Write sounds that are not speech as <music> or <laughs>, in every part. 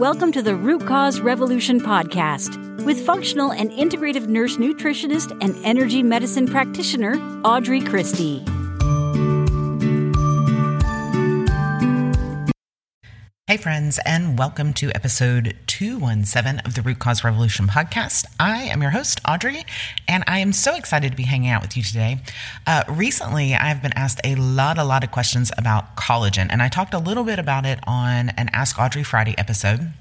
Welcome to the Root Cause Revolution podcast with functional and integrative nurse nutritionist and energy medicine practitioner Audrey Christie. Friends, and welcome to episode 217 of the Root Cause Revolution podcast. I am your host, Audrey, and I am so excited to be hanging out with you today. Uh, recently, I've been asked a lot, a lot of questions about collagen, and I talked a little bit about it on an Ask Audrey Friday episode.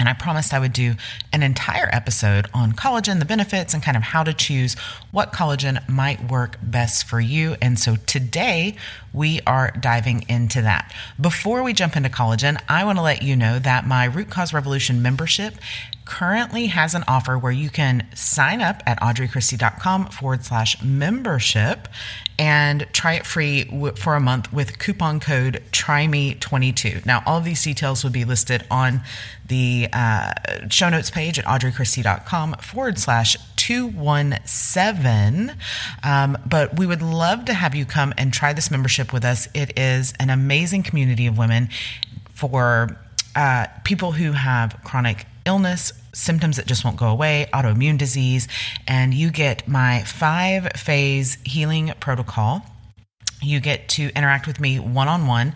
And I promised I would do an entire episode on collagen, the benefits, and kind of how to choose what collagen might work best for you. And so today we are diving into that. Before we jump into collagen, I want to let you know that my Root Cause Revolution membership currently has an offer where you can sign up at audreychristie.com forward slash membership and try it free for a month with coupon code TRYME22. Now, all of these details will be listed on the uh, show notes page at audreychristie.com forward slash 217. Um, but we would love to have you come and try this membership with us. It is an amazing community of women for uh, people who have chronic illness, symptoms that just won't go away, autoimmune disease, and you get my five phase healing protocol. You get to interact with me one on one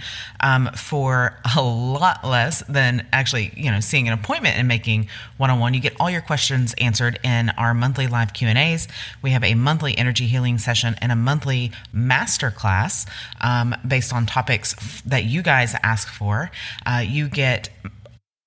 for a lot less than actually, you know, seeing an appointment and making one on one. You get all your questions answered in our monthly live Q and A's. We have a monthly energy healing session and a monthly master class um, based on topics that you guys ask for. Uh, you get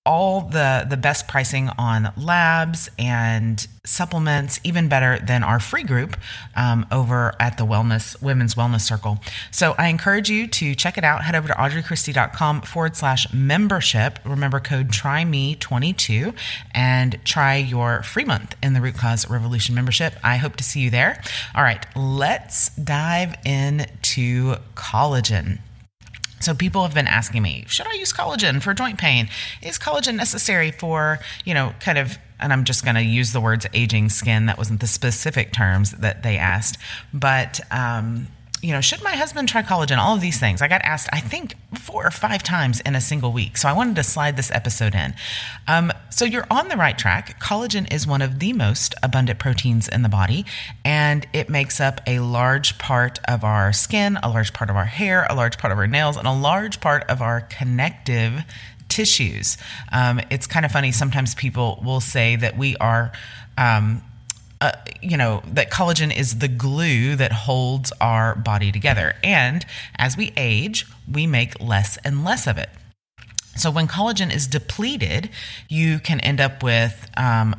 all the the best pricing on labs and supplements, even better than our free group um, over at the Wellness Women's Wellness Circle. So I encourage you to check it out. Head over to audreychristie.com forward slash membership. Remember code try me 22 and try your free month in the Root Cause Revolution membership. I hope to see you there. All right, let's dive into collagen. So people have been asking me, should I use collagen for joint pain? Is collagen necessary for, you know, kind of and I'm just going to use the words aging skin. That wasn't the specific terms that they asked, but um, you know, should my husband try collagen? All of these things. I got asked, I think, four or five times in a single week. So I wanted to slide this episode in. Um, so you're on the right track. Collagen is one of the most abundant proteins in the body, and it makes up a large part of our skin, a large part of our hair, a large part of our nails, and a large part of our connective tissues. Um, it's kind of funny. Sometimes people will say that we are. Um, uh, you know, that collagen is the glue that holds our body together. And as we age, we make less and less of it. So when collagen is depleted, you can end up with um,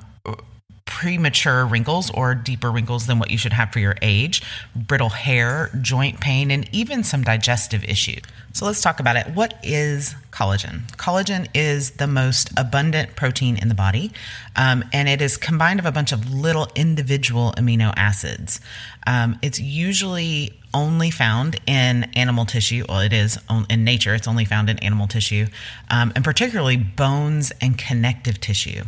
premature wrinkles or deeper wrinkles than what you should have for your age, brittle hair, joint pain, and even some digestive issues. So let's talk about it. What is collagen? Collagen is the most abundant protein in the body, um, and it is combined of a bunch of little individual amino acids. Um, it's usually only found in animal tissue. Well, it is in nature, it's only found in animal tissue, um, and particularly bones and connective tissue.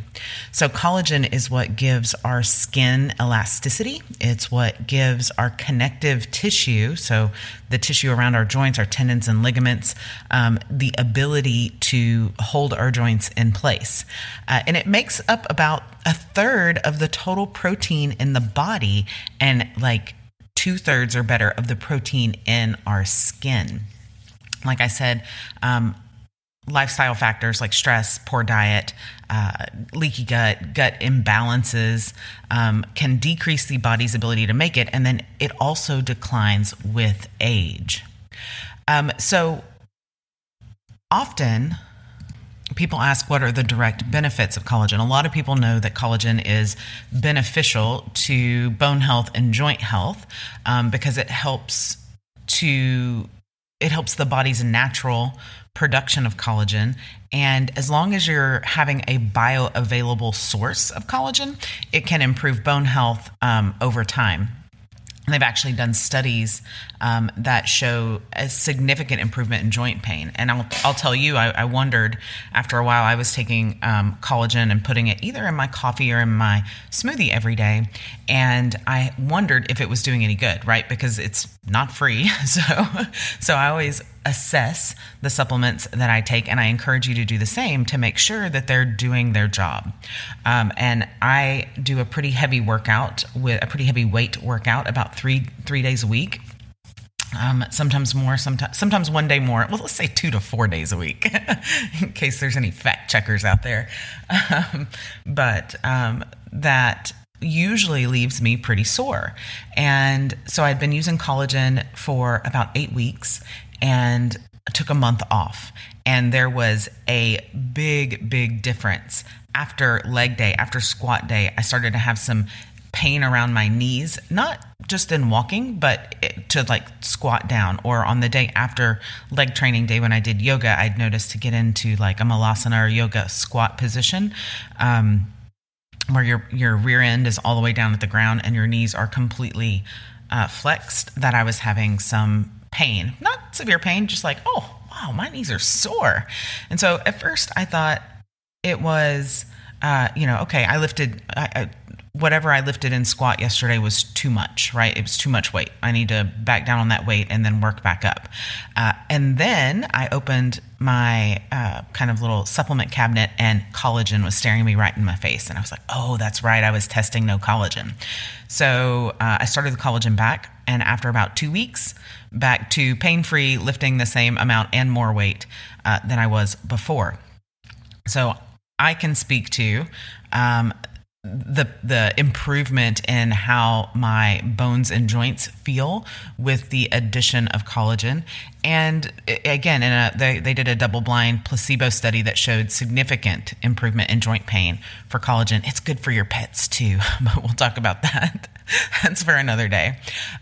So, collagen is what gives our skin elasticity, it's what gives our connective tissue, so the tissue around our joints, our tendons and ligaments, um, the ability to hold our joints in place. Uh, and it makes up about a third of the total protein in the body and like two thirds or better of the protein in our skin. Like I said, um, lifestyle factors like stress, poor diet, uh, leaky gut, gut imbalances um, can decrease the body's ability to make it, and then it also declines with age. Um, so often, people ask what are the direct benefits of collagen. A lot of people know that collagen is beneficial to bone health and joint health um, because it helps to it helps the body's natural production of collagen and as long as you're having a bioavailable source of collagen it can improve bone health um, over time they've actually done studies um, that show a significant improvement in joint pain. And I'll, I'll tell you, I, I wondered after a while, I was taking um, collagen and putting it either in my coffee or in my smoothie every day. And I wondered if it was doing any good, right? Because it's not free. <laughs> So, so I always assess the supplements that I take, and I encourage you to do the same to make sure that they're doing their job. Um, and I do a pretty heavy workout with a pretty heavy weight workout about three three days a week. Um, sometimes more, sometimes sometimes one day more. Well, let's say two to four days a week, <laughs> in case there's any fact checkers out there. Um, but um, that usually leaves me pretty sore. And so I'd been using collagen for about eight weeks and took a month off. And there was a big, big difference after leg day, after squat day. I started to have some pain around my knees, not just in walking, but to like squat down. Or on the day after leg training day when I did yoga, I'd noticed to get into like a malasana or yoga squat position. Um, where your your rear end is all the way down at the ground and your knees are completely uh, flexed, that I was having some pain, not severe pain, just like oh wow, my knees are sore. And so at first I thought it was, uh, you know, okay, I lifted. I, I, whatever I lifted in squat yesterday was too much, right? It was too much weight. I need to back down on that weight and then work back up. Uh, and then I opened my uh, kind of little supplement cabinet and collagen was staring me right in my face. And I was like, oh, that's right. I was testing no collagen. So uh, I started the collagen back. And after about two weeks, back to pain free, lifting the same amount and more weight uh, than I was before. So I can speak to um, the the improvement in how my bones and joints feel with the addition of collagen. And again in a they, they did a double blind placebo study that showed significant improvement in joint pain for collagen. It's good for your pets too <laughs> but we'll talk about that. <laughs> That's for another day.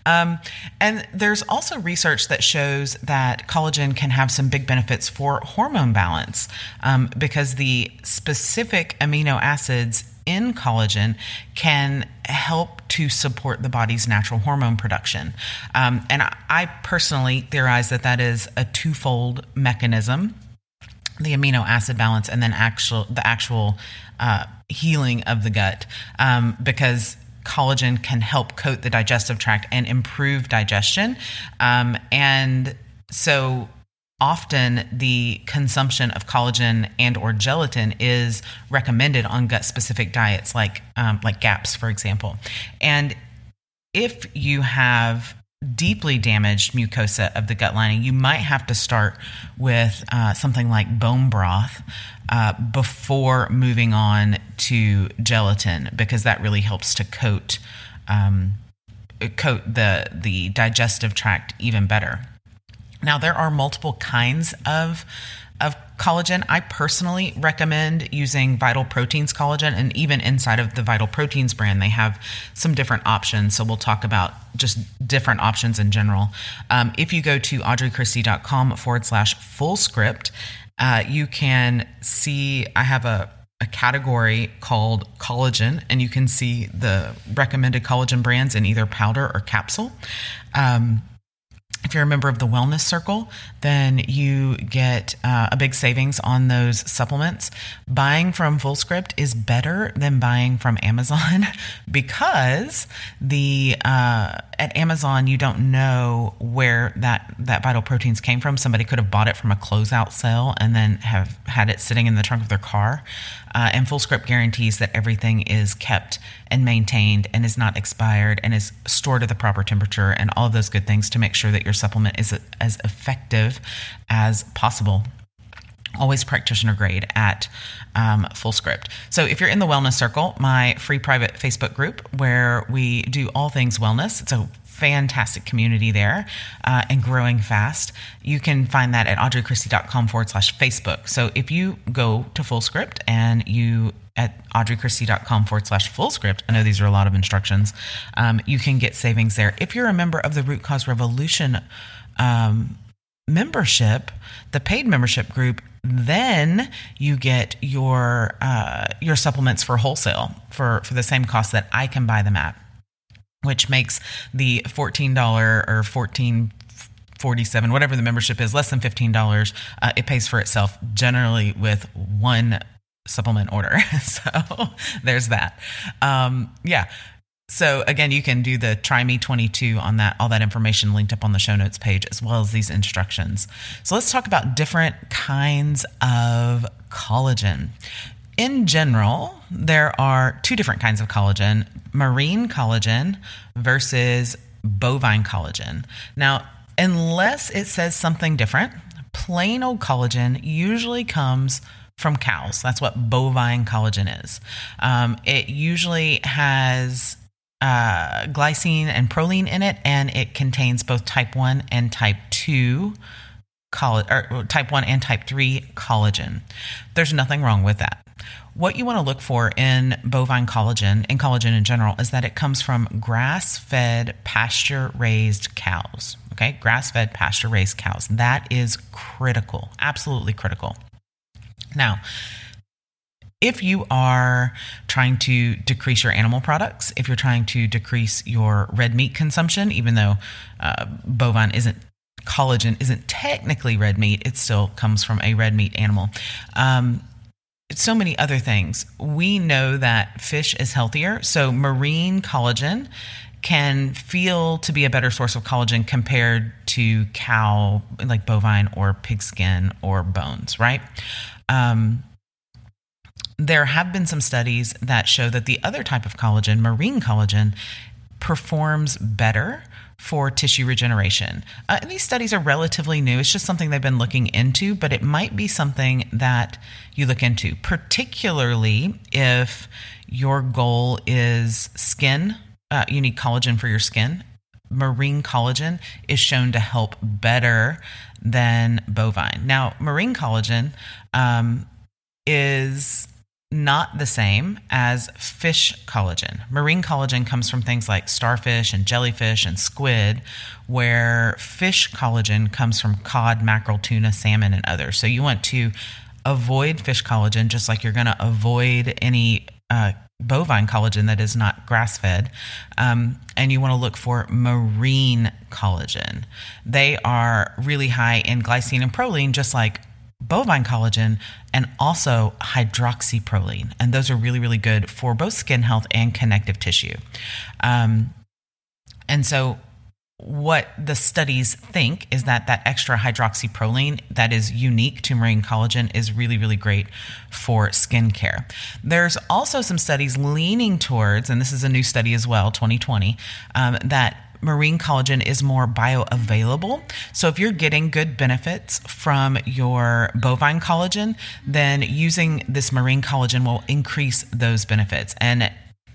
Um, and there's also research that shows that collagen can have some big benefits for hormone balance um, because the specific amino acids in collagen can help to support the body's natural hormone production. Um, and I, personally theorize that that is a twofold mechanism the amino acid balance and then actual the actual uh, healing of the gut um, because collagen can help coat the digestive tract and improve digestion um, and so often the consumption of collagen and or gelatin is recommended on gut specific diets like um, like GAPS for example. And if you have deeply damaged mucosa of the gut lining you might have to start with uh, something like bone broth uh, before moving on to gelatin because that really helps to coat um, coat the the digestive tract even better now, there are multiple kinds of of collagen. I personally recommend using Vital Proteins collagen, and even inside of the Vital Proteins brand, they have some different options. So we'll talk about just different options in general. Um, if you go to audreychristie.com forward slash full script, uh, you can see I have a a category called collagen, and you can see the recommended collagen brands in either powder or capsule. Um, if you're a member of the Wellness Circle, then you get uh, a big savings on those supplements. Buying from FullScript is better than buying from Amazon <laughs> because the uh, at Amazon you don't know where that that vital proteins came from. Somebody could have bought it from a closeout sale and then have had it sitting in the trunk of their car. Uh, and FullScript guarantees that everything is kept and maintained and is not expired and is stored at the proper temperature and all of those good things to make sure that your supplement is as effective as possible always practitioner grade at um, FullScript. So if you're in the Wellness Circle, my free private Facebook group where we do all things wellness, it's a fantastic community there uh, and growing fast. You can find that at audreychristie.com forward slash Facebook. So if you go to FullScript and you at audreychristie.com forward slash FullScript, I know these are a lot of instructions, um, you can get savings there. If you're a member of the Root Cause Revolution um, membership, the paid membership group, then you get your uh, your supplements for wholesale for for the same cost that I can buy them at which makes the $14 or 14 47 whatever the membership is less than $15 uh, it pays for itself generally with one supplement order. <laughs> So there's that. Um, yeah So again, you can do the try me 22 on that, all that information linked up on the show notes page, as well as these instructions. So let's talk about different kinds of collagen. In general, there are two different kinds of collagen marine collagen versus bovine collagen. Now, unless it says something different, plain old collagen usually comes from cows. That's what bovine collagen is. Um, it usually has uh, glycine and proline in it, and it contains both type 1 and type 2 collagen, or type 1 and type 3 collagen. There's nothing wrong with that. What you want to look for in bovine collagen and collagen in general is that it comes from grass fed, pasture raised cows. Okay, grass fed, pasture raised cows. That is critical, absolutely critical. Now, if you are trying to decrease your animal products, if you're trying to decrease your red meat consumption, even though uh, bovine isn't collagen isn't technically red meat, it still comes from a red meat animal. Um, so many other things. We know that fish is healthier, so marine collagen can feel to be a better source of collagen compared to cow, like bovine or pigskin or bones, right? Um, there have been some studies that show that the other type of collagen, marine collagen, performs better for tissue regeneration. Uh, these studies are relatively new. It's just something they've been looking into, but it might be something that you look into, particularly if your goal is skin. Uh, you need collagen for your skin. Marine collagen is shown to help better than bovine. Now, marine collagen um, is not the same as fish collagen. Marine collagen comes from things like starfish and jellyfish and squid, where fish collagen comes from cod, mackerel, tuna, salmon, and others. So you want to avoid fish collagen just like you're going to avoid any uh, bovine collagen that is not grass fed. Um, and you want to look for marine collagen. They are really high in glycine and proline, just like bovine collagen and also hydroxyproline. And those are really, really good for both skin health and connective tissue. Um, and so, what the studies think is that that extra hydroxyproline that is unique to marine collagen is really, really great for skincare. There's also some studies leaning towards, and this is a new study as well, 2020, um, that marine collagen is more bioavailable. So if you're getting good benefits from your bovine collagen, then using this marine collagen will increase those benefits. And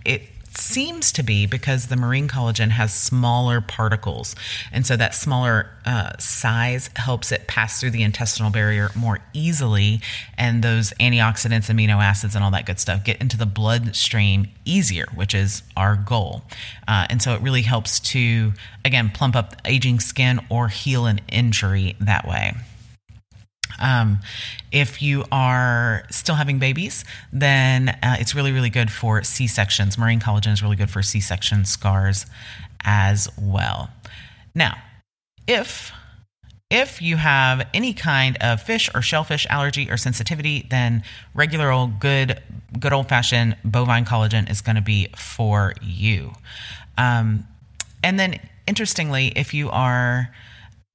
it seems to be because the marine collagen has smaller particles. And so that smaller uh, size helps it pass through the intestinal barrier more easily. And those antioxidants, amino acids, and all that good stuff get into the bloodstream easier, which is our goal. Uh, and so it really helps to, again, plump up aging skin or heal an injury that way. Um, if you are still having babies, then uh, it's really, really good for C sections. Marine collagen is really good for C section scars as well. Now, if if you have any kind of fish or shellfish allergy or sensitivity, then regular old good good old fashioned bovine collagen is going to be for you. Um, and then, interestingly, if you are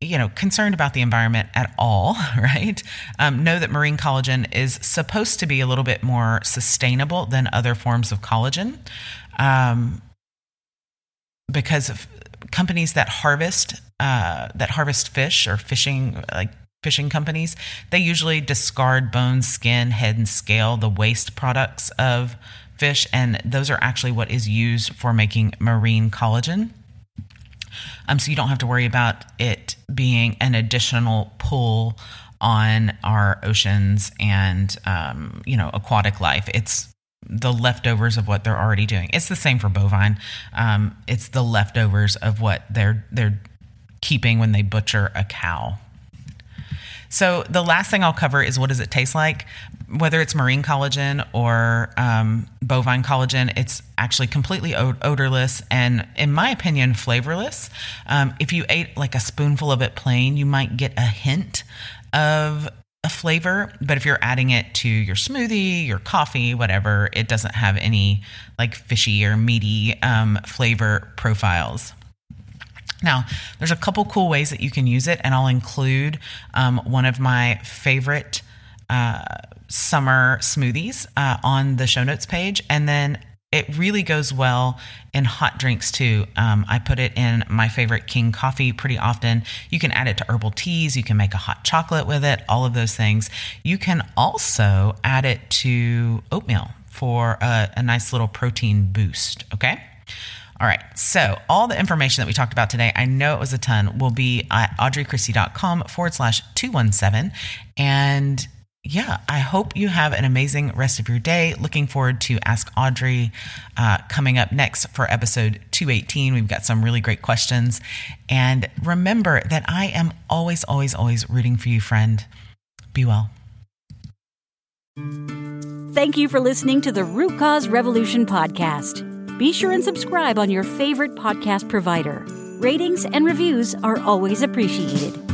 you know concerned about the environment at all <laughs> right? Um, know that marine collagen is supposed to be a little bit more sustainable than other forms of collagen um, because of companies that harvest uh, that harvest fish or fishing like fishing companies they usually discard bones skin head and scale the waste products of fish and those are actually what is used for making marine collagen um, so you don't have to worry about it being an additional pull on our oceans and um, you know aquatic life. It's the leftovers of what they're already doing. It's the same for bovine. Um, it's the leftovers of what they're they're keeping when they butcher a cow. So the last thing I'll cover is what does it taste like? Whether it's marine collagen or um, bovine collagen, it's actually completely odorless and, in my opinion, flavorless. Um, if you ate like a spoonful of it plain, you might get a hint of a flavor, but if you're adding it to your smoothie, your coffee, whatever, it doesn't have any like fishy or meaty um, flavor profiles. Now, there's a couple cool ways that you can use it, and I'll include um, one of my favorite uh, summer smoothies uh, on the show notes page. And then it really goes well in hot drinks too. Um, I put it in my favorite King coffee pretty often. You can add it to herbal teas. You can make a hot chocolate with it, all of those things. You can also add it to oatmeal for a, a nice little protein boost. Okay. All right. So, all the information that we talked about today, I know it was a ton, will be at audreychristie.com forward slash 217. And yeah, I hope you have an amazing rest of your day. Looking forward to Ask Audrey uh, coming up next for episode 218. We've got some really great questions. And remember that I am always, always, always rooting for you, friend. Be well. Thank you for listening to the Root Cause Revolution podcast. Be sure and subscribe on your favorite podcast provider. Ratings and reviews are always appreciated.